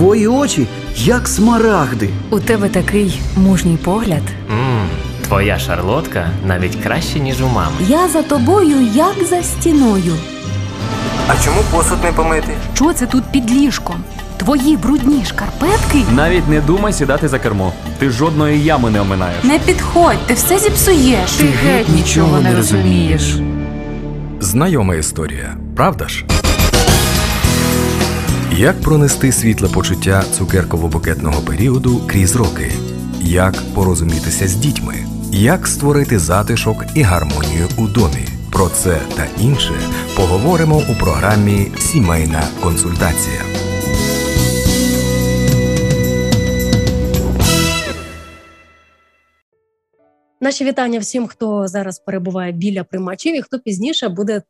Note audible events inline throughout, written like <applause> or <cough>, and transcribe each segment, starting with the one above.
Твої очі, як смарагди. У тебе такий мужній погляд. Мм, твоя шарлотка навіть краще, ніж у мами. Я за тобою, як за стіною. А чому посуд не помити? Що це тут під ліжком? Твої брудні шкарпетки? Навіть не думай сідати за кермо. Ти жодної ями не оминаєш. Не підходь, ти все зіпсуєш. Ти геть нічого не розумієш. Знайома історія, правда ж? Як пронести світле почуття цукерково-букетного періоду крізь роки? Як порозумітися з дітьми? Як створити затишок і гармонію у домі? Про це та інше поговоримо у програмі Сімейна консультація. Наші вітання всім, хто зараз перебуває біля приймачів і хто пізніше буде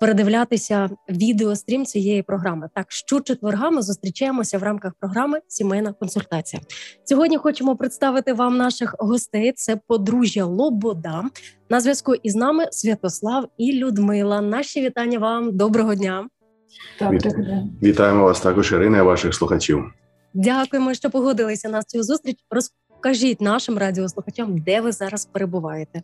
передивлятися відеострім цієї програми. Так, щочетверга ми зустрічаємося в рамках програми Сімейна консультація. Сьогодні хочемо представити вам наших гостей. Це подружжя Лобода. На зв'язку із нами Святослав і Людмила. Наші вітання вам. Доброго дня. Вітаємо вас також, Ірина, і ваших слухачів. Дякуємо, що погодилися на цю зустріч. Розкажіть нашим радіослухачам, де ви зараз перебуваєте.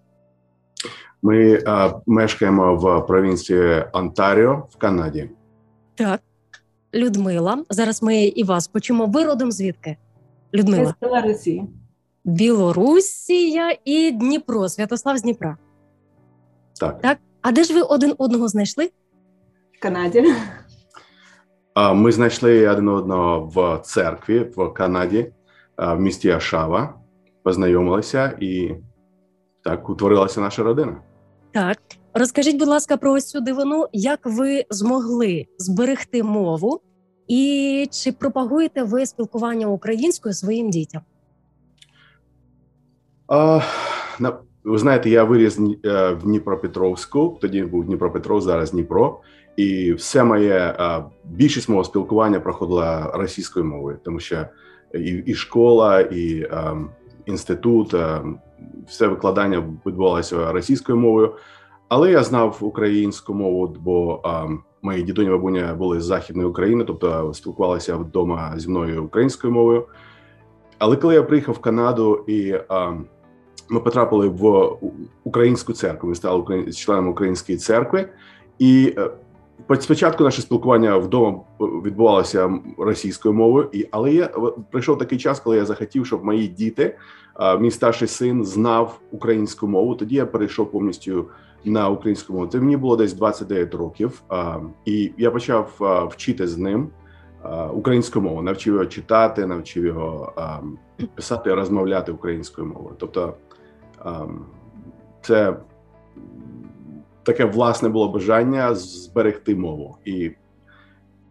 Ми а, мешкаємо в провінції Онтаріо в Канаді. Так, Людмила. Зараз ми і вас почуємо. Ви родом звідки? Людмила. З Білорусі. Білорусія і Дніпро. Святослав з Дніпра. Так. Так. А де ж ви один одного знайшли? В Канаді. А, Ми знайшли один одного в церкві в Канаді, в місті Ашава, познайомилися і так утворилася наша родина. Так. Розкажіть, будь ласка, про ось цю дивину, як ви змогли зберегти мову, і чи пропагуєте ви спілкування українською своїм дітям? А, на, ви знаєте, я виріс е, в Дніпропетровську, тоді був Дніпропетров, зараз Дніпро. І все моє більшість мого спілкування проходила російською мовою, тому що і і школа, і е, інститут, е, все викладання відбувалося російською мовою. Але я знав українську мову, бо е, мої дідуні бабуня були з західної України, тобто спілкувалися вдома зі мною українською мовою. Але коли я приїхав в Канаду і ми потрапили в українську церкву, ми стали членами української церкви, і Спочатку наше спілкування вдома відбувалося російською мовою, і але я прийшов такий час, коли я захотів, щоб мої діти, мій старший син, знав українську мову. Тоді я перейшов повністю на українську мову. Це мені було десь 29 років, і я почав вчити з ним українську мову. Навчив його читати, навчив його писати, розмовляти українською мовою. Тобто це таке власне було бажання зберегти мову, і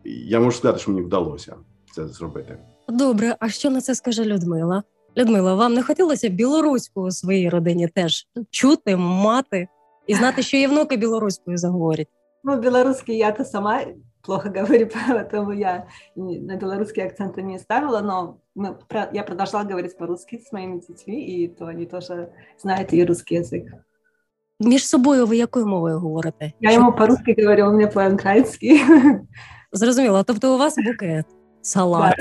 я можу сказати, що мені вдалося це зробити. Добре, а що на це скаже Людмила? Людмила, вам не хотілося білоруську у своїй родині теж чути, мати і знати, що і внуки білоруською заговорять? Ну, белорусский я-то сама плохо говорю, <laughs> поэтому я на белорусский акценты не ставила, но мы, я продолжала говорить по-русски с моими детьми, и то они тоже знают и русский язык. Між собою ви якою мовою говорите? Я йому по-русски говорю, у мене по-українськи. Зрозуміло. Тобто у вас букет, салат.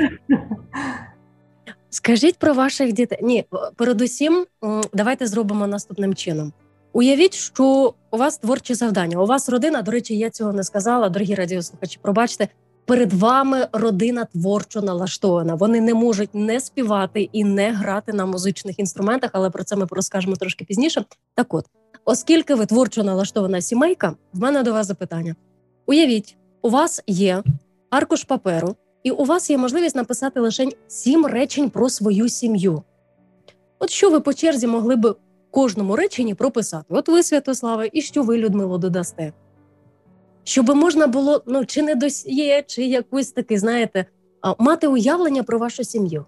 Скажіть про ваших дітей. Ні, передусім, давайте зробимо наступним чином. Уявіть, що у вас творче завдання. У вас родина, до речі, я цього не сказала, дорогі радіослухачі, пробачте, перед вами родина творчо налаштована. Вони не можуть не співати і не грати на музичних інструментах, але про це ми розкажемо трошки пізніше. Так от, Оскільки ви творчо налаштована сімейка, в мене до вас запитання. Уявіть, у вас є аркуш паперу, і у вас є можливість написати лише сім речень про свою сім'ю. От що ви по черзі могли б кожному реченні прописати? От ви, Святославе, і що ви, Людмило, додасте? Щоб можна було, ну, чи не досьє, чи якусь таки, знаєте, мати уявлення про вашу сім'ю.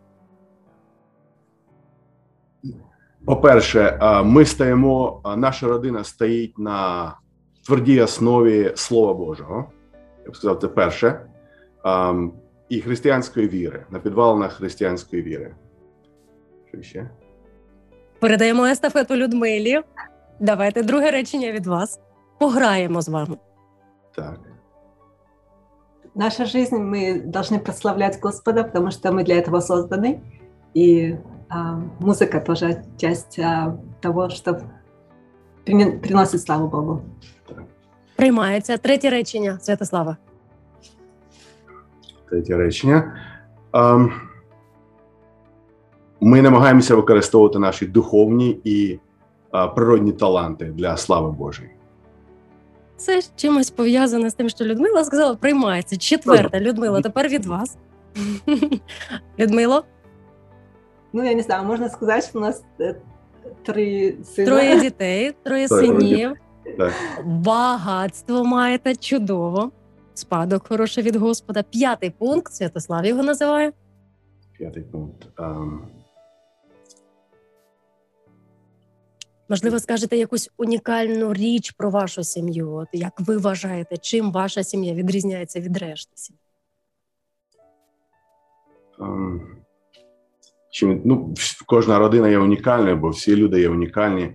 По-перше, ми стаємо, наша родина стоїть на твердій основі Слова Божого. Я б сказав, це перше. І християнської віри, на підвалинах християнської віри. Що ще? Передаємо естафету Людмилі. Давайте друге речення від вас. Пограємо з вами. Так. наша жизнь, мы должны прославлять Господа, потому что мы для этого созданы. И а, музыка тоже часть того, что приносит славу Богу. Приймається третє речення, Святослава. Третє речення. Ми намагаємося використовувати наші духовні і природні таланти для слави Божої. Це чимось пов'язане з тим, що Людмила сказала, приймається. Четверта, Людмила, тепер від вас. <laughs> Людмило, Ну, я не знаю, можно сказать, что у нас э, три сына. троє дітей, троє синів. Так. Багатство маєте чудово. Спадок хороший від Господа. П'ятий пункт, Святослав його називає. П'ятий пункт. Ем, Можливо, скажете якусь унікальну річ про вашу сім'ю. От як ви вважаєте, чим ваша сім'я відрізняється від решти сім'ї? ем, чим, ну, кожна родина є унікальною, бо всі люди є унікальні.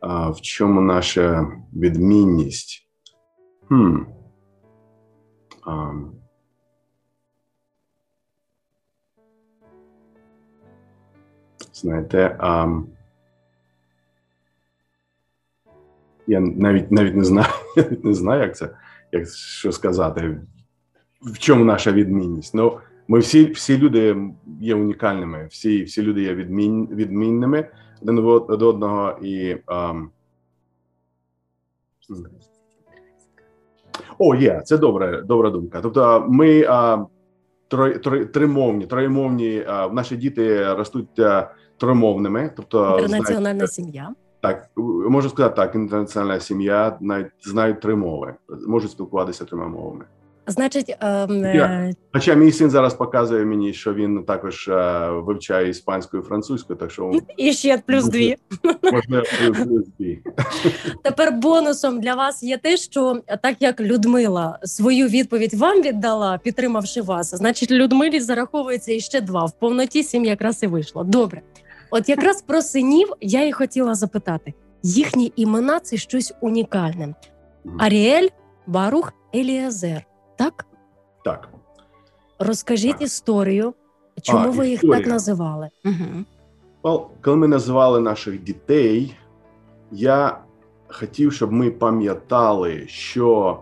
А в чому наша відмінність? Хм. Ем, знаєте, ем, я навіть навіть не знаю, <laughs> навіть не знаю, як це як що сказати. В чому наша відмінність? Ну, ми всі, всі люди є унікальними, всі, всі люди є відмін, відмінними один від одного і. ем. О, є, це добра, добра думка. Тобто, ми а, трой, трой, тримовні, троємовні, а, наші діти ростуть а, тромовними, тобто Інтернаціональна знають- сім'я. так, можу сказати так, інтернаціональна сім'я навіть знають три мови, можуть спілкуватися трьома мовами. Значить, ем, е, Хоча мій син зараз показує мені, що він також е, вивчає іспанську і французьку, так що і ще плюс дві. можна плюс дві. Тепер бонусом для вас є те, що так як Людмила свою відповідь вам віддала, підтримавши вас, значить Людмилі зараховується іще два. В повноті сім якраз і вийшло. Добре, от якраз про синів я і хотіла запитати. Їхні імена це щось унікальне. Аріель, Барух, Еліазер. Так Так. розкажіть Так. історію, чому А, ви їх так називали? Угу. Well, коли ми називали наших дітей, я хотів, щоб ми пам'ятали, що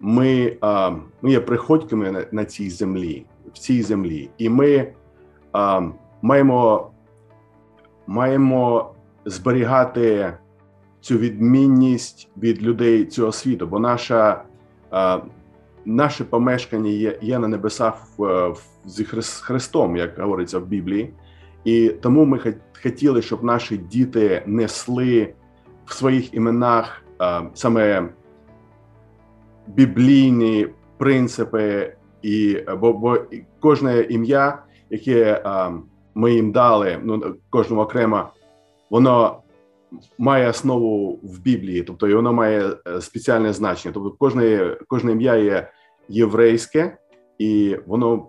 ми, а, ми є приходьками на, на цій землі, в цій землі, і ми а, маємо, маємо зберігати цю відмінність від людей цього світу, бо наша, а, наше помешкання є, є на небесах в, в, зі Христом, як говориться в Біблії. І тому ми хотіли, щоб наші діти несли в своїх іменах а, саме біблійні принципи, і бо, бо кожне ім'я, яке а, ми їм дали, ну кожному окремо, воно має основу в Біблії, тобто і воно має е, спеціальне значення. Тобто, кожне, кожне ім'я є єврейське, і воно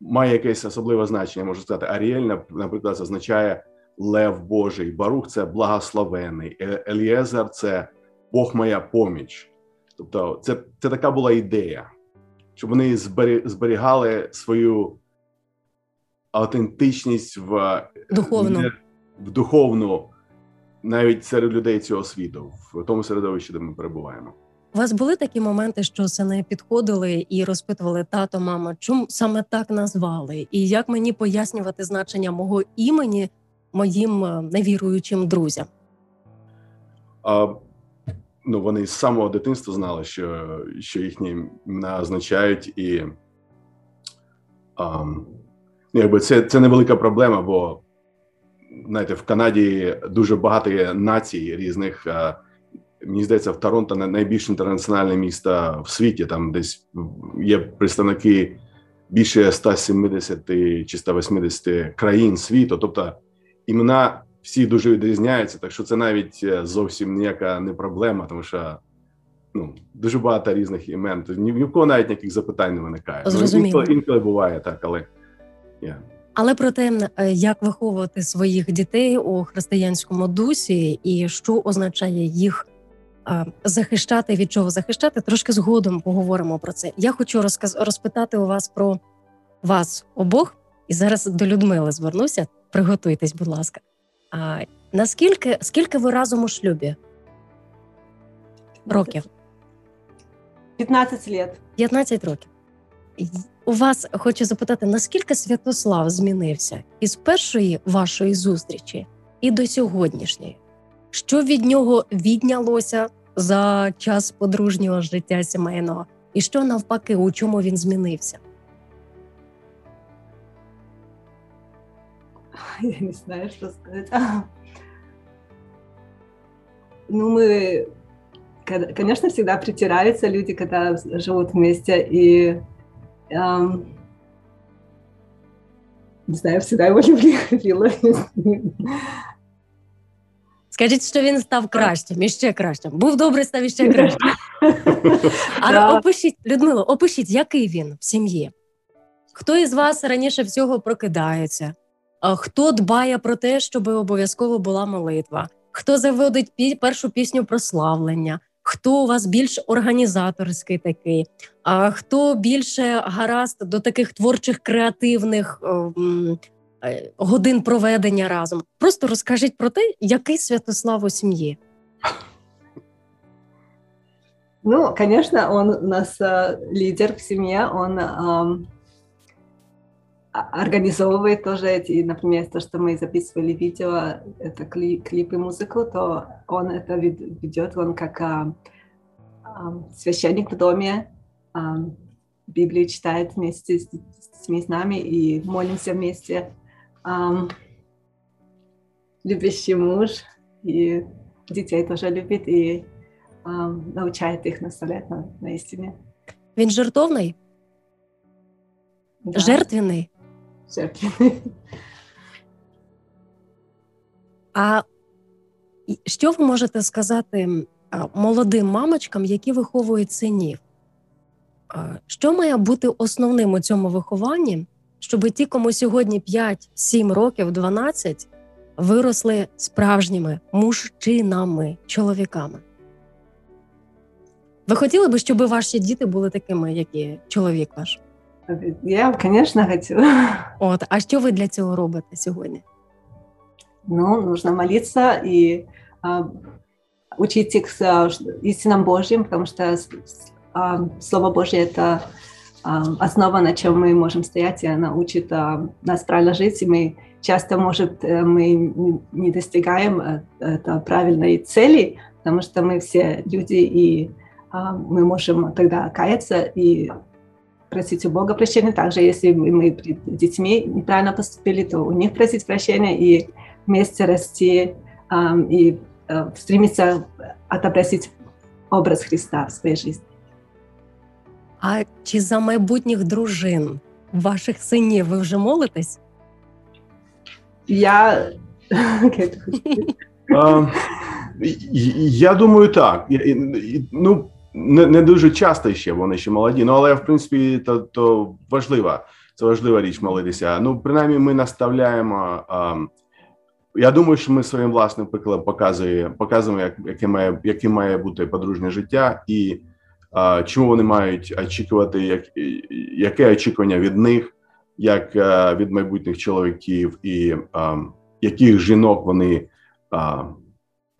має якесь особливе значення. Можу сказати, Аріель, наприклад, означає Лев Божий, Барух це благословений, Е- Елієзер це Бог моя поміч. Тобто, це, це така була ідея, щоб вони зберігали свою аутентичність в Духовну. в духовну, навіть серед людей цього світу, в тому середовищі, де ми перебуваємо. У вас були такі моменти, що сини підходили і розпитували тато, мама, чому саме так назвали, і як мені пояснювати значення мого імені моїм е, невіруючим друзям? А, ну, вони з самого дитинства знали, що, що їхні імена означають, і а, ну, якби це, це невелика проблема, бо знаєте, в Канаді дуже багато націй різних. Мені здається, в Торонто най- найбільш інтернаціональне місто в світі. Там десь є представники більше 170 чи 180 країн світу. Тобто імена всі дуже відрізняються, так що це навіть е, зовсім ніяка не проблема, тому що ну дуже багато різних імен. Ні, ні в кого навіть ніяких запитань не виникає. Зрозуміло. Ну, інколи, інколи буває так, але yeah. Але про те, е, як виховувати своїх дітей у християнському дусі, і що означає їх захищати від чого захищати. Трошки згодом поговоримо про це. Я хочу розказ розпитати у вас про вас обох, і зараз до Людмили звернуся. Приготуйтесь, будь ласка. А, наскільки скільки ви разом у шлюбі? Років? 15 лет. 15 років. І У вас хочу запитати, наскільки Святослав змінився із першої вашої зустрічі і до сьогоднішньої? Що від нього віднялося за час подружнього життя сімейного? І що навпаки, у чому він змінився? <laughs> Я не знаю, что сказать. <laughs> Ну, мы, конечно, всегда притираются люди, когда живут вместе, эм, не знаю, всегда его <laughs> любила. Скажіть, що він став кращим і ще кращим. Був добрий, став іще кращим. А опишіть, Людмило, опишіть, який він в сім'ї? Хто із вас раніше всього прокидається? Хто дбає про те, щоб обов'язково була молитва? Хто заводить першу пісню прославлення? Хто у вас більш організаторський такий? А хто більше гаразд до таких творчих креативних м, е, годин проведення разом? Просто розкажіть про те, який Святослав у сім'ї. Ну, конечно, он у нас э, лидер в семье, он а- организовывает тоже эти, например, то, что мы записывали видео, это кли- клипы, музыку, то он это вед- ведет, он как а, ам, священник в доме, ам, Библию читает вместе с, с с нами и молимся вместе. Ам, любящий муж и детей тоже любит и ам, научает их наставлять на, на истине. Він жертовний, Да, жертвенний. Жертвенный. А що ви можете сказати молодим мамочкам, які виховують синів? Що має бути основним у цьому вихованні, щоб ті, кому сьогодні 5, 7 років, 12, виросли справжніми мужчинами, чоловіками? Ви хотіли би, щоб ваші діти були такими, як і чоловік ваш? Я, конечно, хочу. <laughs> От, а що ви для цього робите сьогодні? Ну, нужно молиться и а, учить с а, истинам Божьим, потому что а, Слово Божье – это а, основа, на чем мы можем стоять, и она учит а, нас правильно жить, и мы часто, может, э, мы не- не достигаем э, это правильной цели, потому что мы все люди, и а, мы можем тогда каяться и просить у Бога прощения. Также, если мы мы пред детьми неправильно поступили, то у них просить прощения и вместе расти ам, и э, стремиться отобразить образ Христа в своей жизни. А чи за майбутніх дружин ваших синів ви вже молитесь? Я... <laughs> Как это хочешь? А, і- Я думаю, так. Я- і- і- Ну, не, не дуже часто ще вони ще молоді. Ну, але в принципі, то, то важлива. Це важлива річ молитися. Ну, принаймні, ми наставляємо. А, я думаю, що ми своїм власним прикладом показуємо, показуємо, як, яке має, яким має бути подружнє життя, і а, чому вони мають очікувати, як, яке очікування від них, як а, від майбутніх чоловіків, і а, яких жінок вони а,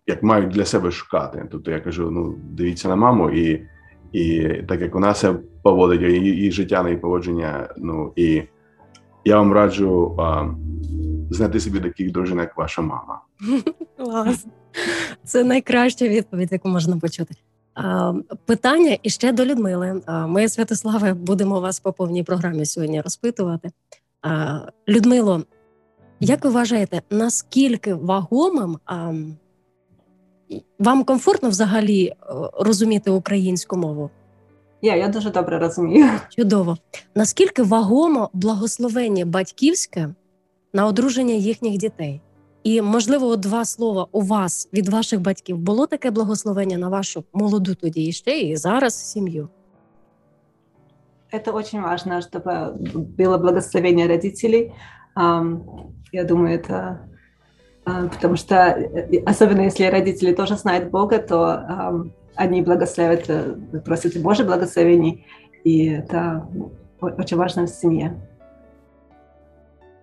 як мають для себе шукати. Тобто я кажу: ну дивіться на маму, і, і так як вона себе поводить, її, її життя, її поводження. Ну і я вам раджу а, знайти собі таких дружин, як ваша мама. Клас. Це найкраща відповідь, яку можна почути. Питання іще до Людмили. Ми, Святославе, будемо вас по повній програмі сьогодні розпитувати. Людмило, як ви вважаєте, наскільки вагомим вам комфортно взагалі е, розуміти українську мову? Я, я дуже добре розумію. Чудово. Наскільки вагомо благословення батьківське на одруження їхніх дітей? І, можливо, от два слова у вас від ваших батьків було таке благословення на вашу молоду тоді і ще і зараз сім'ю? Это очень важно, чтобы было благословение родителей. Ам, Я думаю, это А, Потому что, э, особенно если родители тоже знают Бога, то ам, они благословят, э, просят Божьих благословений, и это о- очень важно в семье.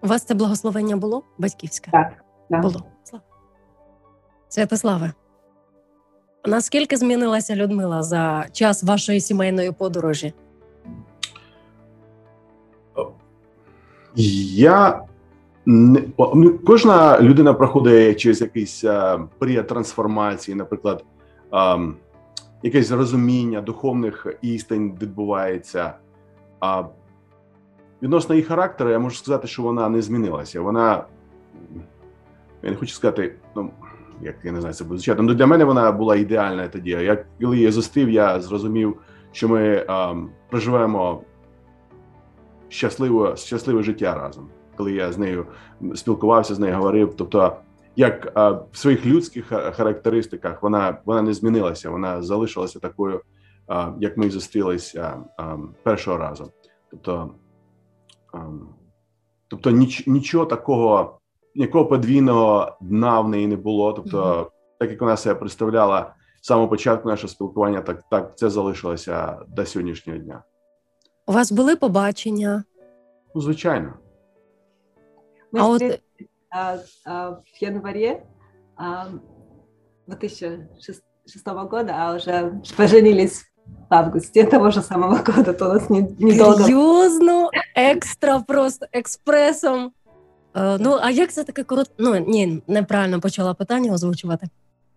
У вас це благословення було батьківське? Так, да. Було. Слава. Святославе, наскільки змінилася Людмила за час вашої сімейної подорожі? Я не о, ну, кожна людина проходить через якийсь е, період трансформації, наприклад, ем, якесь розуміння духовних істин відбувається. А відносно її характеру, я можу сказати, що вона не змінилася. Вона, я не хочу сказати, ну, як я не знаю, це буде звучати. Ну, для мене вона була ідеальна тоді. Я, коли я зустрів, я зрозумів, що ми ем, проживемо щасливе, щасливе життя разом, коли я з нею спілкувався, з нею говорив. Тобто, як а, в своїх людських характеристиках вона, вона не змінилася, вона залишилася такою, а, як ми зустрілися а, першого разу. Тобто, а, тобто ніч, нічого такого, ніякого подвійного дна в неї не було. Тобто, так як вона себе представляла з самого початку нашого спілкування, так, так це залишилося до сьогоднішнього дня. У вас були побачення? Ну, звичайно. Мы А вот- встретились, а, а, в январе а, 2006 года, а уже поженились в августе того же самого <laughs> года. То у нас не- недолго. Серйозно, екстра, просто експресом. Е, ну, а як це таке коротко? Ну, ні, неправильно почала питання озвучувати.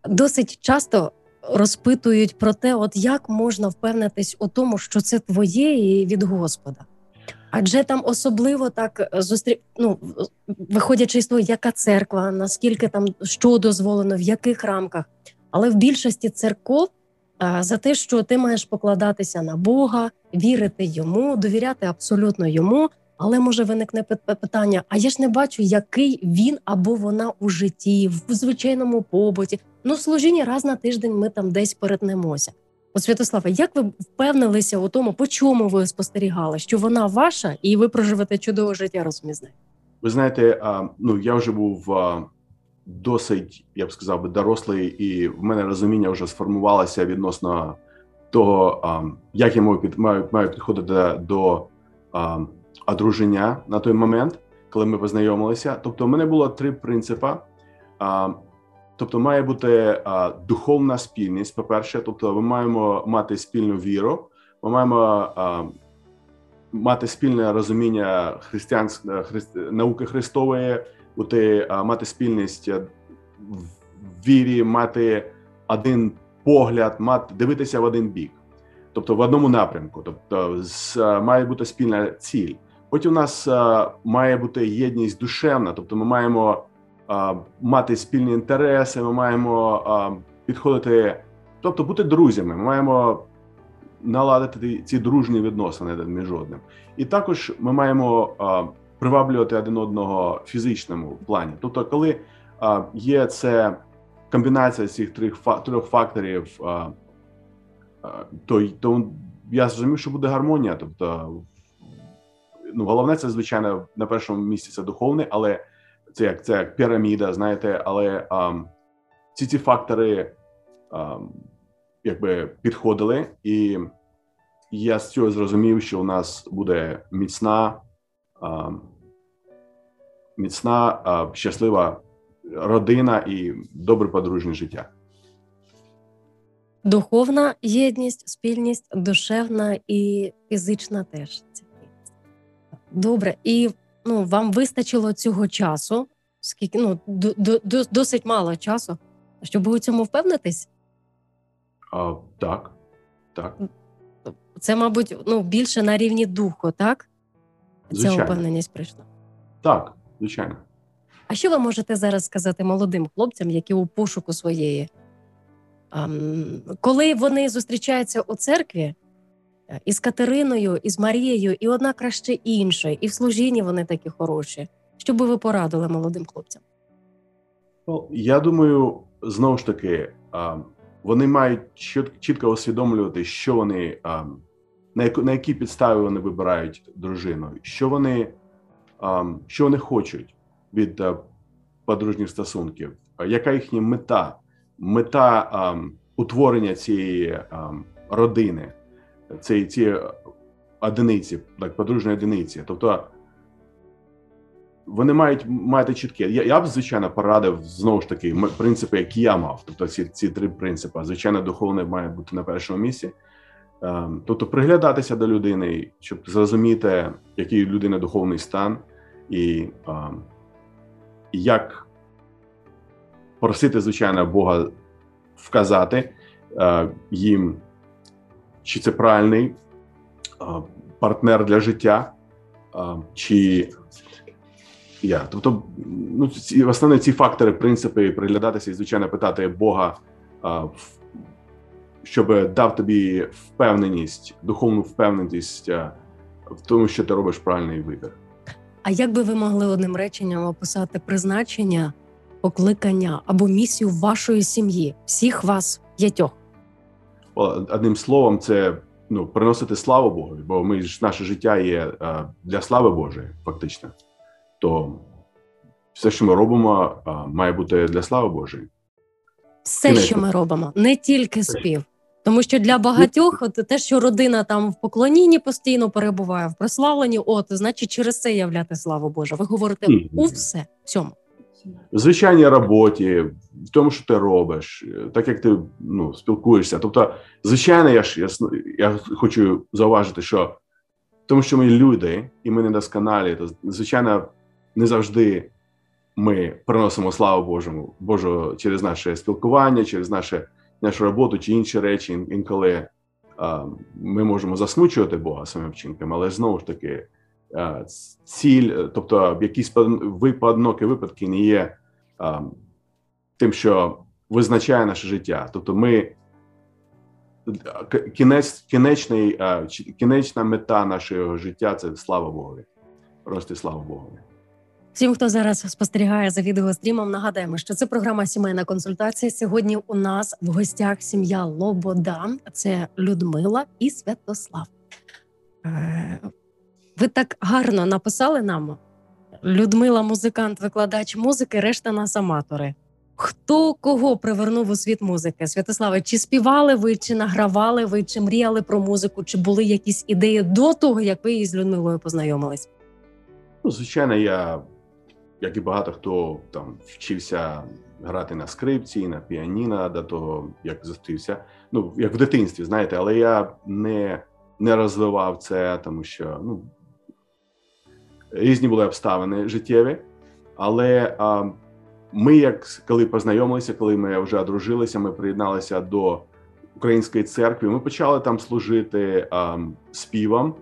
Досить часто розпитують про те, от як можна впевнитись у тому, що це твоє і від Господа. Адже там особливо так е, зустрі... ну, виходячи з того, яка церква, наскільки там що дозволено, в яких рамках. Але в більшості церков а, за те, що ти маєш покладатися на Бога, вірити йому, довіряти абсолютно йому. Але може виникне пит- питання: а я ж не бачу, який він або вона у житті, в звичайному побуті. Ну, в служінні раз на тиждень ми там десь перетнемося. Святослава, як ви впевнилися у тому, по чому ви спостерігали, що вона ваша, і ви проживете чудове життя разом із нею? Ви знаєте, ну я вже був досить, я б сказав дорослий, і в мене розуміння вже сформувалося відносно того, як я маю, маю, підходити до, одруження на той момент, коли ми познайомилися. Тобто, в мене було три принципи. Тобто, має бути а, духовна спільність. По-перше, тобто, ми маємо мати спільну віру, ми маємо а, мати спільне розуміння християнської христ, науки Христової, бути, а, мати спільність е, в вірі, мати один погляд, мати дивитися в один бік, тобто в одному напрямку. Тобто, з, а, має бути спільна ціль. Потім у нас має бути єдність душевна, тобто ми маємо мати спільні інтереси, ми маємо підходити, тобто бути друзями. Ми маємо наладити ці дружні відносини між одним. І також ми маємо приваблювати один одного в фізичному плані. Тобто, коли є це комбінація цих трьох фа- трьох факторів, то, то я зрозумів, що буде гармонія. Тобто, ну, головне, це звичайно на першому місці це духовне, але це як це піраміда, знаєте, але а, ці ці фактори а, якби підходили, і я з цього зрозумів, що у нас буде міцна, а, міцна, а, щаслива родина і добре подружнє життя. Духовна єдність, спільність, душевна і фізична теж. Добре, і ну, вам вистачило цього часу, скільки ну до, до, до- досить мало часу, щоб у цьому впевнитись. А, так, так. Це, мабуть, ну більше на рівні духу, так? Ця Звичайно. впевненість прийшла. Так, звичайно. А що ви можете зараз сказати молодим хлопцям, які у пошуку своєї? Коли вони зустрічаються у церкві е, із Катериною, із Марією, і одна краще іншої, і в служінні вони такі хороші. Що би ви порадили молодим хлопцям? Ну, я думаю, знову ж таки, вони мають чітко усвідомлювати, що вони на яку на які підстави вони вибирають дружину, що вони, що вони хочуть від подружніх стосунків, яка їхня мета, мета утворення цієї родини, цієї, цієї одиниці, так, подружньої одиниці. Тобто вони мають мати чітке. Я, я б, звичайно, порадив знову ж таки принципи, які я мав. Тобто ці ці три принципи. Звичайно, духовне має бути на першому місці. Ем, тобто, приглядатися до людини, щоб зрозуміти, який у людини духовний стан, і ем, як просити, звичайно, Бога вказати е, їм, чи це правильний партнер для життя, чи я. Тобто, ну ці основні ці фактори, принципи, приглядатися і звичайно питати Бога, щоб дав тобі впевненість, духовну впевненість в тому, що ти робиш правильний вибір. А як би ви могли одним реченням описати призначення, покликання або місію вашої сім'ї, всіх вас п'ятьох? Одним словом, це ну приносити славу Богу, бо ми ж наше життя є для слави Божої, фактично то все, що ми робимо, має бути для слави Божої. Все, Кінець. що ми робимо, не тільки спів. Тому що для багатьох, от те, що родина там в поклонінні постійно перебуває, в прославленні, от значить, через це являти славу Божу. Ви говорите у все цьому. В звичайній роботі, в тому, що ти робиш, так як ти ну, спілкуєшся. Тобто, звичайно, я ж я, я хочу зауважити, що тому, що ми люди і ми недосконалі, то звичайно не завжди ми приносимо славу Божому Божу через наше спілкування, через наше, нашу роботу чи інші речі. Інколи а, ми можемо засмучувати Бога своїм вчинком, але знову ж таки ціль, тобто якісь поодинокі випадки не є тим, що визначає наше життя. Тобто, ми кінець, кінечний, кінечна мета нашого життя це слава Богу. Просто слава Богу. Всім, хто зараз спостерігає за відеострімом, нагадаємо, що це програма Сімейна консультація. Сьогодні у нас в гостях сім'я Лобода, це Людмила і Святослав. Ви так гарно написали нам. Людмила, музикант, викладач музики, решта нас аматори. Хто кого привернув у світ музики? Святославе, чи співали ви, чи награвали ви, чи мріяли про музику, чи були якісь ідеї до того, як ви із Людмилою познайомились? Ну, звичайно, я як і багато хто там вчився грати на скрипці, на піаніно до того, як зустрівся. Ну як в дитинстві, знаєте, але я не не розвивав це, тому що ну різні були обставини життєві. Але а, ми, як коли познайомилися, коли ми вже одружилися, ми приєдналися до української церкви. Ми почали там служити а, співом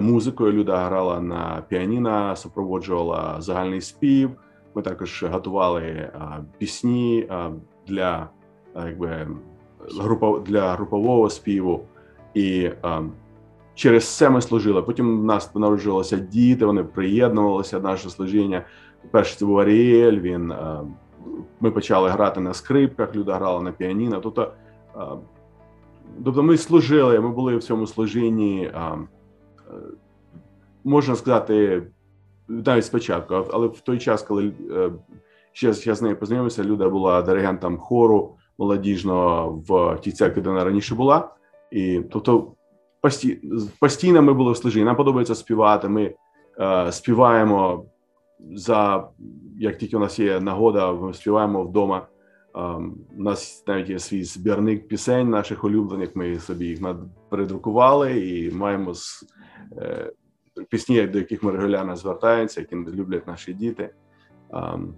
музикою. Люда грала на піаніно, супроводжувала загальний спів. Ми також готували а, пісні а, для якби група для групового співу, і через це ми служили. Потім в нас народжувалися діти. Вони приєднувалися до нашого служіння. Перший це був Аріель. Він ми почали грати на скрипках. Люда грала на піаніно. Тобто, тобто ми служили. Ми були в цьому служінні можна сказати, навіть спочатку, але в той час, коли е, ще я з нею познайомився, Люда була диригентом хору молодіжного в тій церкві, де вона раніше була. І тобто постійно ми були в служінні. Нам подобається співати. Ми е, співаємо за як тільки у нас є нагода, ми співаємо вдома. Um, у нас навіть є свій збірник пісень наших улюблених. Ми собі їх передрукували і маємо е, пісні, до яких ми регулярно звертаємося, які люблять наші діти. Um,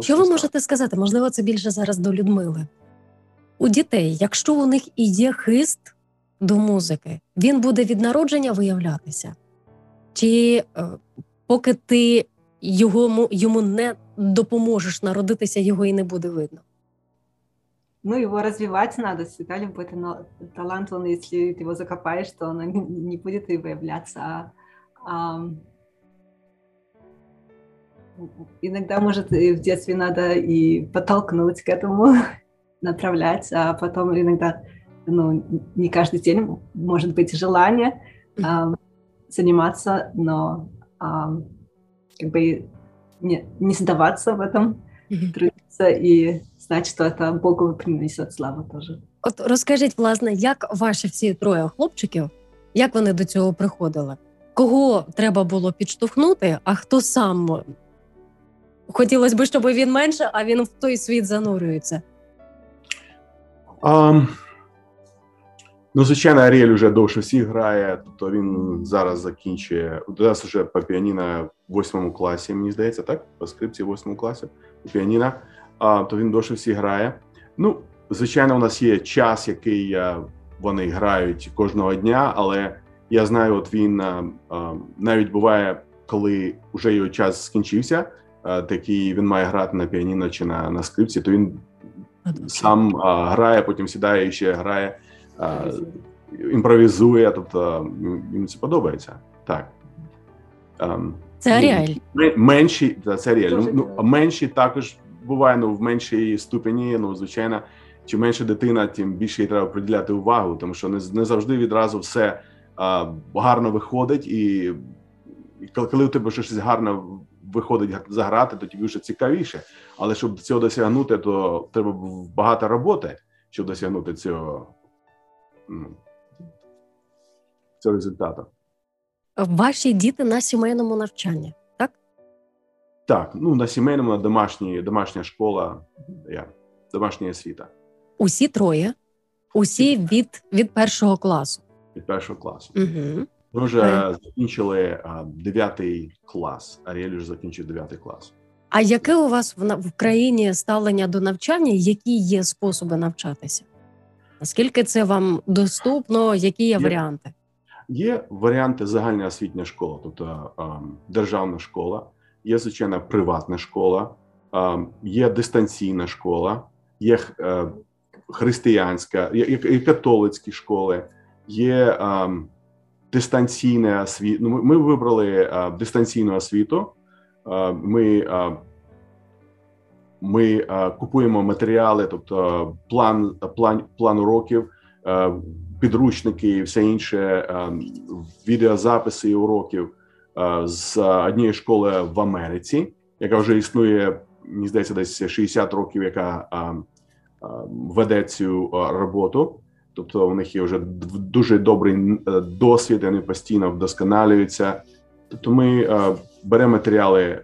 Що ви можете сказати? Можливо, це більше зараз до Людмили. У дітей, якщо у них і є хист до музики, він буде від народження виявлятися? Чи е, поки ти його йому не допоможеш народитися, його і не буде видно. Ну, его развивать надо, всегда любой талант, он, если ты его закопаешь, то он не будет и выявляться. А, а, иногда, может, и в детстве надо и подтолкнуть к этому, <laughs> направлять, а потом иногда, ну, не каждый день может быть желание а, заниматься, но а, как бы не, не сдаваться в этом, трудиться и знать, что это Богу принесет славу тоже. От розкажіть, власне, як ваші всі троє хлопчиків, як вони до цього приходили? Кого треба було підштовхнути, а хто сам хотілося б, щоб він менше, а він в той світ занурюється? Um, ну, звичайно, Аріель вже довше всіх грає, тобто він зараз закінчує. У нас вже по піаніно в восьмому класі, мені здається, так? По скрипці в восьмому класі по піаніно, а, то він довше всіх грає. Ну, звичайно, у нас є час, який а, вони грають кожного дня, але я знаю, от він а, а, навіть буває, коли вже його час скінчився, а, такий він має грати на піаніно чи на, на скрипці, то він сам а, грає, потім сідає і ще грає, імпровізує. Тобто їм це подобається. Так. Ем, Це Аріель. м- Менші, та, це Аріель. Дуже Ну, менші також буває ну, в меншій ступені. Ну, звичайно, чим менше дитина, тим більше їй треба приділяти увагу, тому що не, не завжди відразу все а, гарно виходить, і, і коли, коли у тебе щось гарно виходить заграти, то тобі вже цікавіше. Але щоб цього досягнути, то треба багато роботи, щоб досягнути цього, цього результату. Ваші діти на сімейному навчанні, так? Так, ну на сімейному, на домашній, домашня школа, я, домашня освіта Усі троє, усі від, від першого класу. від першого класу. Угу. Ми вже Ага. закінчили дев'ятий клас. Аріель вже закінчив дев'ятий клас. А яке у вас в, в країні ставлення до навчання? Які є способи навчатися? Наскільки це вам доступно? Які є Є. варіанти? Є варіанти загальна освітня школа, тобто а, державна школа, є звичайно приватна школа, а, є дистанційна школа, є е, християнська, є, є католицькі школи, є а, дистанційна освіта. Ну, ми, вибрали а, дистанційну освіту. А, ми а, ми купуємо матеріали, тобто план, план, план уроків, е, підручники і все інше, е, відеозаписи уроків е, з однієї школи в Америці, яка вже існує, мені здається, десь 60 років, яка е, е, веде цю е, роботу. Тобто у них є вже дуже добрий е, досвід, вони постійно вдосконалюються. Тобто ми е, беремо матеріали е,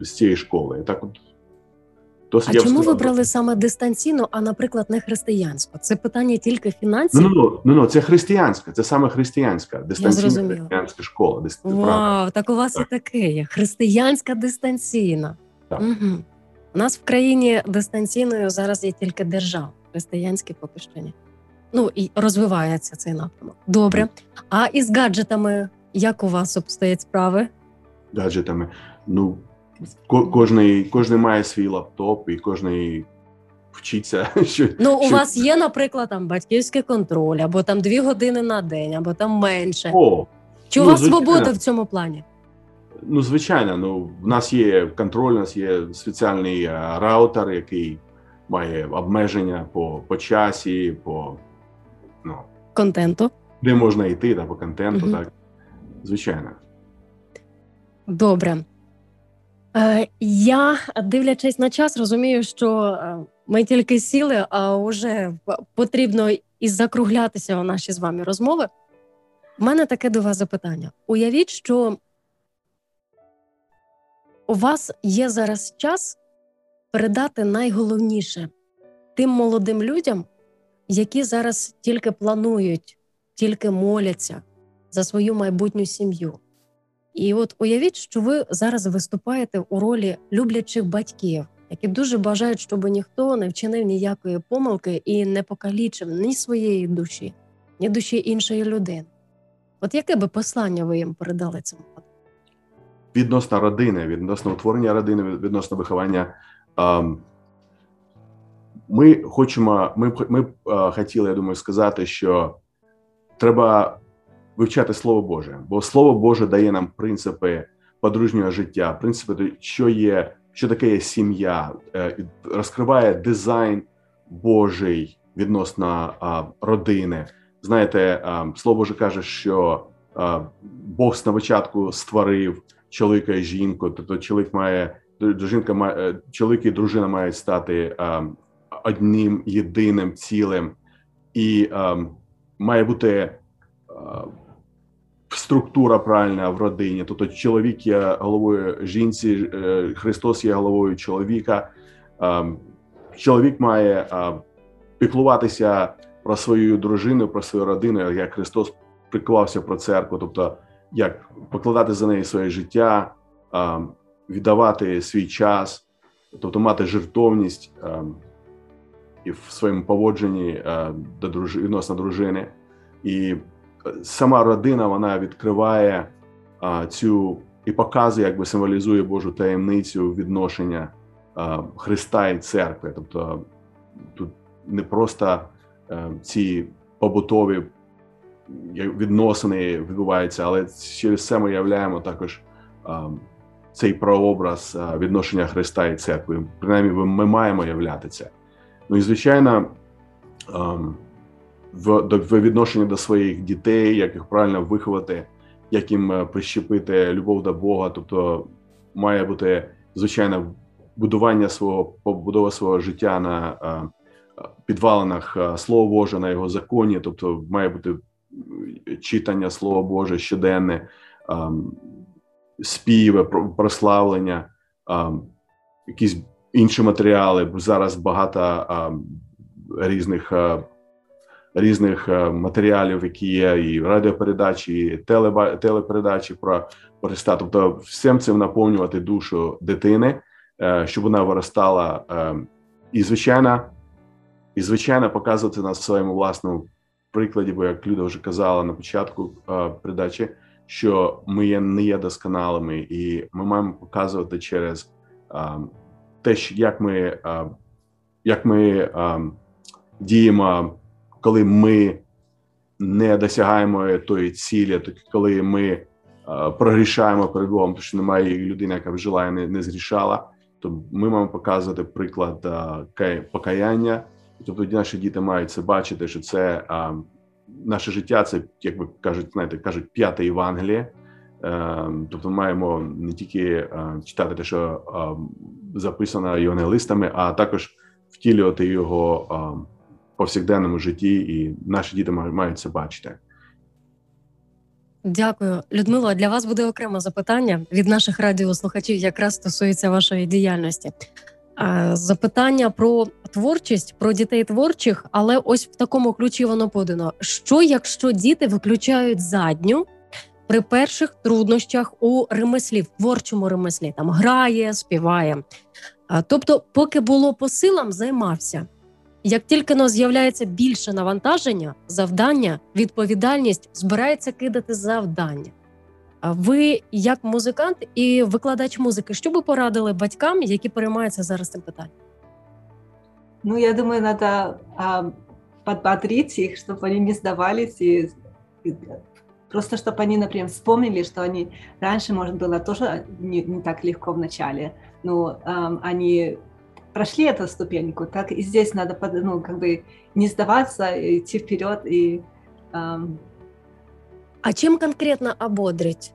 з цієї школи. Так от А я чому вибрали саме дистанційну, а наприклад, не християнську? Це питання тільки фінансів. Ну, ну, ну, ну, це християнська, це саме християнська, дистанційна зрозуміла. християнська школа. Дис... правда. Вау, так у вас Так. і таке є. Християнська дистанційна. Так. Угу. У нас в країні дистанційною зараз є тільки держава. Християнські поки що ні. Ну і розвивається цей напрямок. Добре. А із гаджетами як у вас обстоять справи? гаджетами. Ну, ко- кожний, кожний має свій лаптоп, і кожний вчиться. <laughs> Що, Ну, у що- вас є, наприклад, там батьківський контроль, або там дві години на день, або там менше. О, Чи у ну, вас звичайно. свобода в цьому плані? ну звичайно, ну в нас є контроль, у нас є спеціальний е, раутер, який має обмеження по, по часі, по ну, Контенту? де можна йти, та по контенту, Мгм. так. Звичайно. Добре. Е, я, дивлячись на час, розумію, що е, ми тільки сіли, а вже потрібно і закруглятися у наші з вами розмови. У мене таке до вас запитання. Уявіть, що у вас є зараз час передати найголовніше тим молодим людям, які зараз тільки планують, тільки моляться за свою майбутню сім'ю. І от уявіть, що ви зараз виступаєте у ролі люблячих батьків, які дуже бажають, щоб ніхто не вчинив ніякої помилки і не покалічив ні своєї душі, ні душі іншої людини. От яке би послання ви їм передали цьому? відносно родини, відносно утворення родини, відносно виховання. Ми хочемо, ми ми хотіли, я думаю, сказати, що треба вивчати Слово Боже, бо Слово Боже дає нам принципи подружнього життя, принципи, що є, що таке є сім'я, е, розкриває дизайн Божий відносно родини. Знаєте, Слово Боже каже, що е, Бог на початку створив чоловіка і жінку. Тобто чоловік має жінка має е, чоловік і дружина мають стати а, одним єдиним цілим, і а, має бути а, структура правильна в родині. Тобто, чоловік є головою жінці, е, Христос є головою чоловіка. Чоловік має піклуватися про свою дружину, про свою родину, як Христос піклувався про церкву, тобто як покладати за неї своє життя, віддавати свій час, тобто мати жертовність і в своєму поводженні до друж... відносно дружини. І сама родина вона відкриває а, цю і показує, якби символізує Божу таємницю відношення а, Христа і церкви. Тобто тут не просто а, ці побутові відносини відбуваються, але через це ми являємо також цей прообраз відношення Христа і церкви. Принаймні, ми маємо являти це. Ну і звичайно. А, в в відношенні до своїх дітей, як їх правильно виховати, як їм е, прищепити любов до Бога. Тобто має бути звичайно будування свого побудова свого життя на е, підвалинах е, Слова Боже, на його законі, тобто має бути читання Слова Боже щоденне, співи, прославлення, якісь інші матеріали. Зараз багато різних різних е, матеріалів, які є, і радіопередачі, і телеба, телепередачі про Христа. Тобто, всім цим наповнювати душу дитини, е, щоб вона виростала е, і звичайно, і звичайно, показувати на своєму власному прикладі, бо як Люда вже казала на початку передачі, що ми є не є досконалими, і ми маємо показувати через те, як ми, як ми діємо коли ми не досягаємо тої цілі, то коли ми е, прогрішаємо перед Богом, тому що немає людини, яка вжила і не, не зрішала, то ми маємо показувати приклад е, покаяння. Тобто наші діти мають це бачити, що це а, е, наше життя, це як би кажуть, знаєте, кажуть п'яте Євангеліє. Тобто, маємо не тільки читати те, що записано євангелистами, а також втілювати його повсякденному житті, і наші діти мають це бачити. Дякую, Людмила. Для вас буде окреме запитання від наших радіослухачів, якраз стосується вашої діяльності. Запитання про творчість, про дітей творчих, але ось в такому ключі воно подано. Що якщо діти виключають задню при перших труднощах у ремеслі, в творчому ремеслі там грає, співає? Тобто, поки було по силам, займався. Як тільки но з'являється більше навантаження, завдання, відповідальність збирається кидати завдання. А ви, як музикант і викладач музики, що би порадили батькам, які переймаються зараз цим питанням? Ну, я думаю, надо а, подбодрить их, чтобы они не сдавались и, и просто чтобы они, например, вспомнили, что они раньше, может, было тоже не, не так легко в начале, но а, они прошли эту ступеньку, так и здесь надо, ну, как бы не сдаваться, идти вперед и... Эм... А чем конкретно ободрить?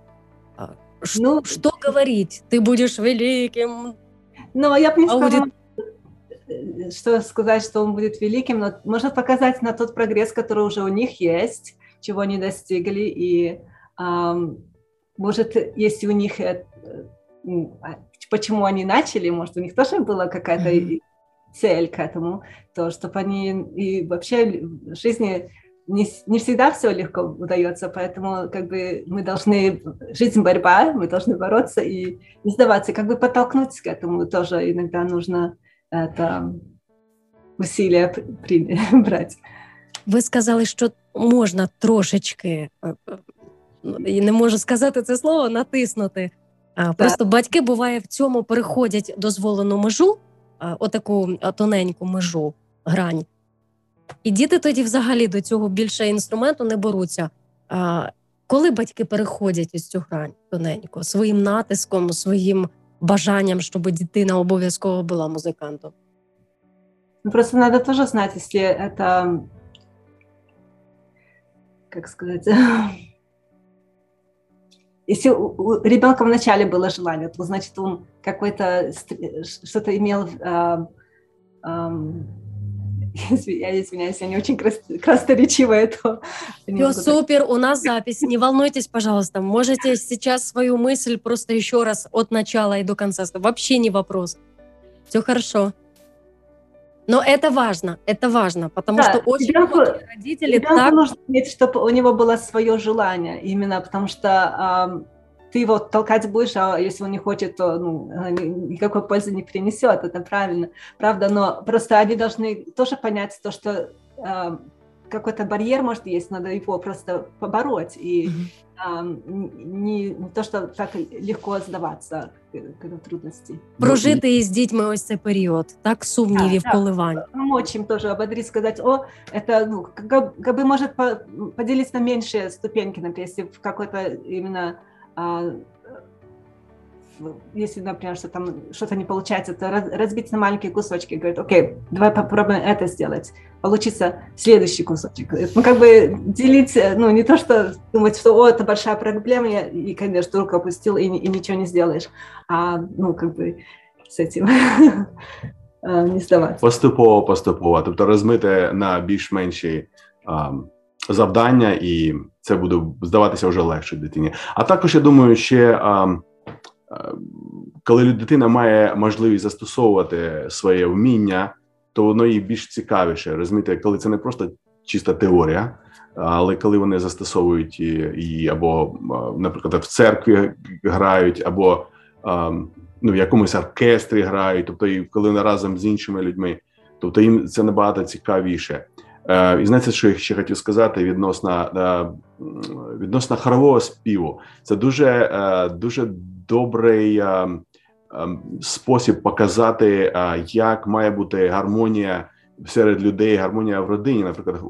Ш- ну, что говорить? Ты будешь великим? Ну, я бы не сказала, будет... что сказать, что он будет великим, но можно показать на тот прогресс, который уже у них есть, чего они достигли, и эм, может, если у них почему они начали, может, у них тоже была какая-то mm-hmm. цель к этому, то, чтобы они и вообще в жизни не, не всегда все легко удается, поэтому как бы мы должны, жизнь борьба, мы должны бороться и не сдаваться, как бы подтолкнуть к этому тоже иногда нужно это усилия при, <laughs> брать. Ви сказали, що можна трошечки, не можу сказати це слово, натиснути Просто батьки буває в цьому переходять дозволену межу, отаку тоненьку межу, грань. І діти тоді взагалі до цього більше інструменту не беруться. Коли батьки переходять ось цю грань тоненько, своїм натиском, своїм бажанням, щоб дитина обов'язково була музикантом? Ну, просто надо тоже знать, если это, как сказать, <laughs> если у, ребенка вначале было желание, то значит он какой-то что-то имел. э, эм, <laughs> я извиняюсь, я не очень крас- красноречивая, то Все супер, у нас запись. Не волнуйтесь, пожалуйста. Можете сейчас свою мысль просто еще раз от начала и до конца. Вообще не вопрос. Все хорошо. Но это важно, это важно, потому Да, что очень ребенку- многие родители Ребенку так нужно иметь, чтобы у него было свое желание, именно потому что ам, ты его толкать будешь, а если он не хочет, то ну, э, ни- никакой пользы не принесет, это правильно, правда, но просто они должны тоже понять то, что ам, какой-то барьер, может, есть, надо его просто побороть, и ам, не, не то, что так легко сдаваться, когда трудности. прожити із дітьми ось цей період, так сумнівів, да, так. коливань. помочь им тоже ободрить, сказать, о, это, ну, как, как бы может по- поделиться на меньшие ступеньки, например, если в какой-то именно, если, например, что там что-то не получается, то раз- разбить на маленькие кусочки, говорит, окей, давай попробуем это сделать, получится следующий кусочек. Ну, как бы делить, э, ну, не то, что думать, что, о, это большая проблема, я, и, конечно, руку опустил, и, ни- и ничего не сделаешь, а, ну, как бы с этим <laughs> а, не сдаваться. Поступово, поступово, тобто розмити на більш-менші а, завдання, і це буде здаватися вже легше дитині. А також я думаю, ще а, а, коли дитина має можливість застосовувати своє вміння, то воно їй більш цікавіше. Розумієте, коли це не просто чиста теорія. Але коли вони застосовують її або, наприклад, в церкві грають, або ну, в якомусь оркестрі грають, тобто коли вони разом з іншими людьми, тобто їм це набагато цікавіше. Е, і знаєте, що я ще хотів сказати відносно, е, відносно хорового співу. Це дуже, е, дуже добрий спосіб показати, як має бути гармонія серед людей, гармонія в родині. Наприклад,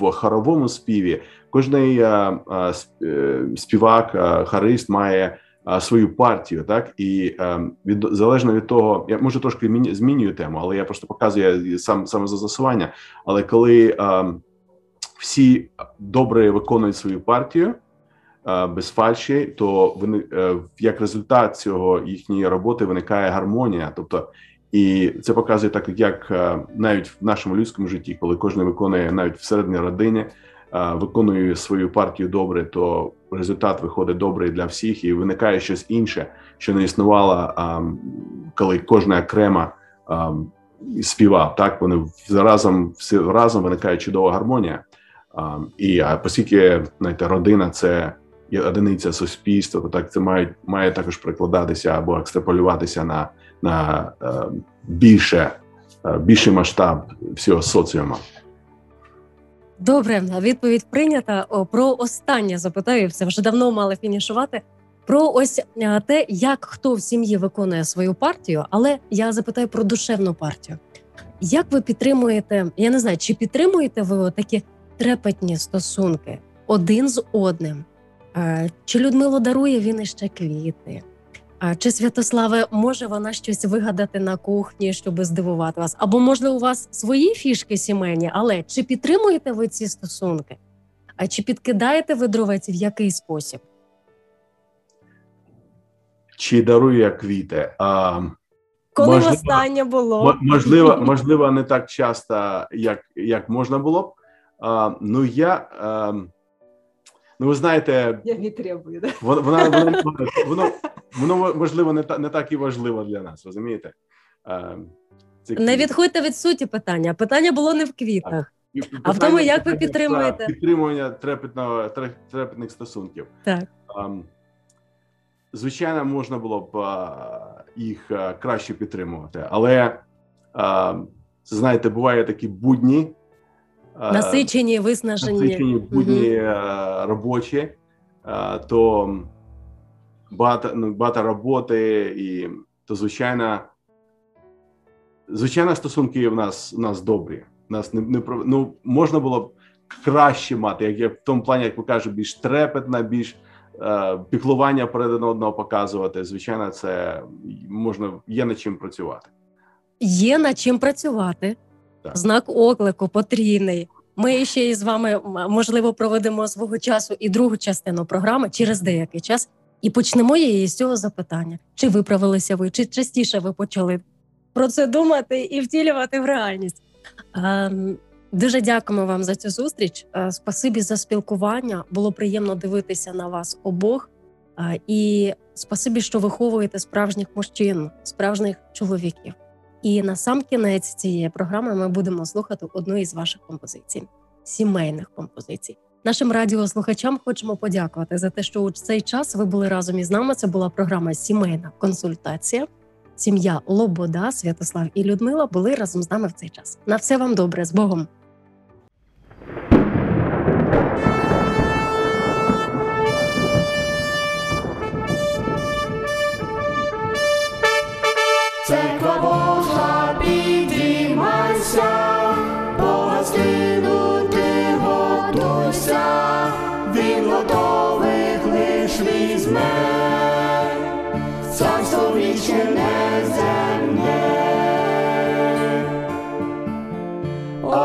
в, хоровому співі кожний сп- співак, хорист має свою партію, так і е, від залежно від того, я може трошки змінюю тему, але я просто показую сам саме за застосування. Але коли е, всі добре виконують свою партію е, без фальші, то вони е, як результат цього їхньої роботи виникає гармонія. Тобто, і це показує так, як е, навіть в нашому людському житті, коли кожен виконує навіть всередині родини, виконує свою партію добре, то результат виходить добрий для всіх, і виникає щось інше, що не існувало, коли кожна окрема співав. Так вони разом всі разом виникає чудова гармонія. І а оскільки знаєте, родина це одиниця суспільства, то так це має, має також прикладатися або екстраполюватися на, на е, більше, е, більший масштаб всього соціуму. Добре, відповідь прийнята. Про останнє запитаю, все вже давно мали фінішувати. Про ось те, як хто в сім'ї виконує свою партію, але я запитаю про душевну партію. Як ви підтримуєте? Я не знаю, чи підтримуєте ви такі трепетні стосунки один з одним? Е, Чи Людмило дарує він іще квіти? А чи Святославе може вона щось вигадати на кухні, щоб здивувати вас? Або можливо, у вас свої фішки сімейні, але чи підтримуєте ви ці стосунки? А чи підкидаєте ви дровець в який спосіб? Чи дарує квіти? А, Коли Можливо, востаннє було? Можливо, можливо, не так часто, як, як можна було б. А, ну я а, ну ви знаєте, Я не требую, да? вона вона воно, воно, воно можливо не та не так і важливо для нас, розумієте? А, це Не відходьте від суті питання. Питання було не в квітах. І А в тому, як ви підтримуєте? Підтримування трепетного трепетних стосунків. Так. Звичайно, можна було б а, їх краще підтримувати, але а, знаєте, буває такі будні, Насичені, виснажені. насичені будні а, робочі, то багато, ну, багато роботи, і то звичайно, звичайно, стосунки в нас у нас добрі. У нас не, не ну, можна було б краще мати, як, як в тому плані, як ви кажете, більш трепетна, більш е, піклування перед одного показувати. Звичайно, це можна є над чим працювати. Є над чим працювати. Так. Знак оклику потрійний. Ми ще із вами можливо проведемо свого часу і другу частину програми через деякий час. І почнемо її з цього запитання: чи виправилися ви, чи частіше ви почали про це думати і втілювати в реальність? Ем, Дуже дякуємо вам за цю зустріч. Е, Спасибі за спілкування. Було приємно дивитися на вас обох. Е, І спасибі, що виховуєте справжніх мужчин, справжніх чоловіків. І на сам кінець цієї програми ми будемо слухати одну із ваших композицій, сімейних композицій. Нашим радіослухачам хочемо подякувати за те, що у цей час ви були разом із нами. Це була програма Сімейна консультація. Сім'я Лобода, Святослав і Людмила були разом з нами в цей час. На все вам добре з Богом.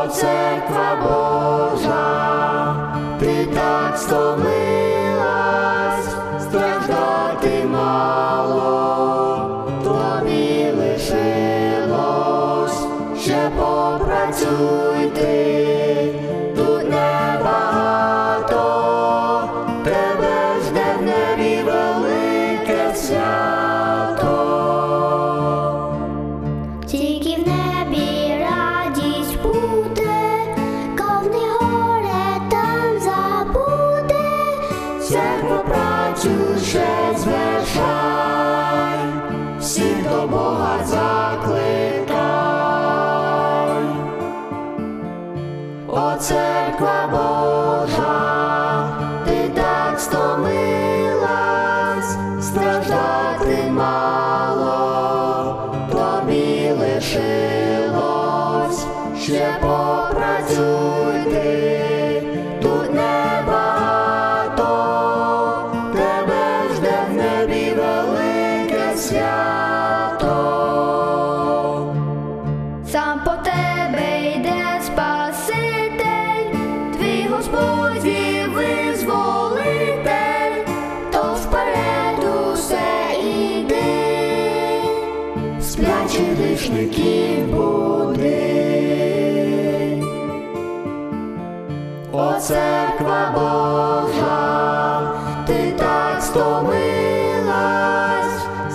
О, церква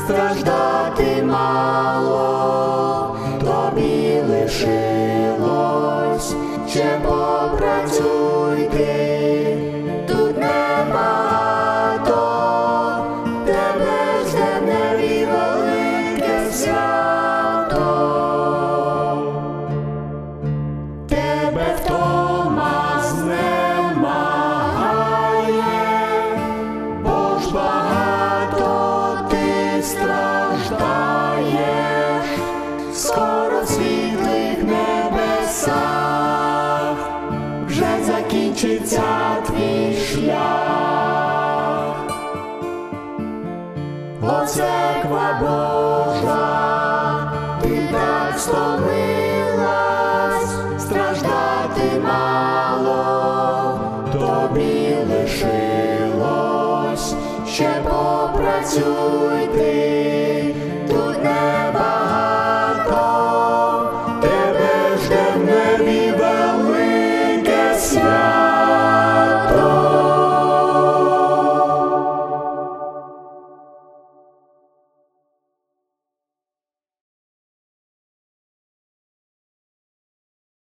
страждати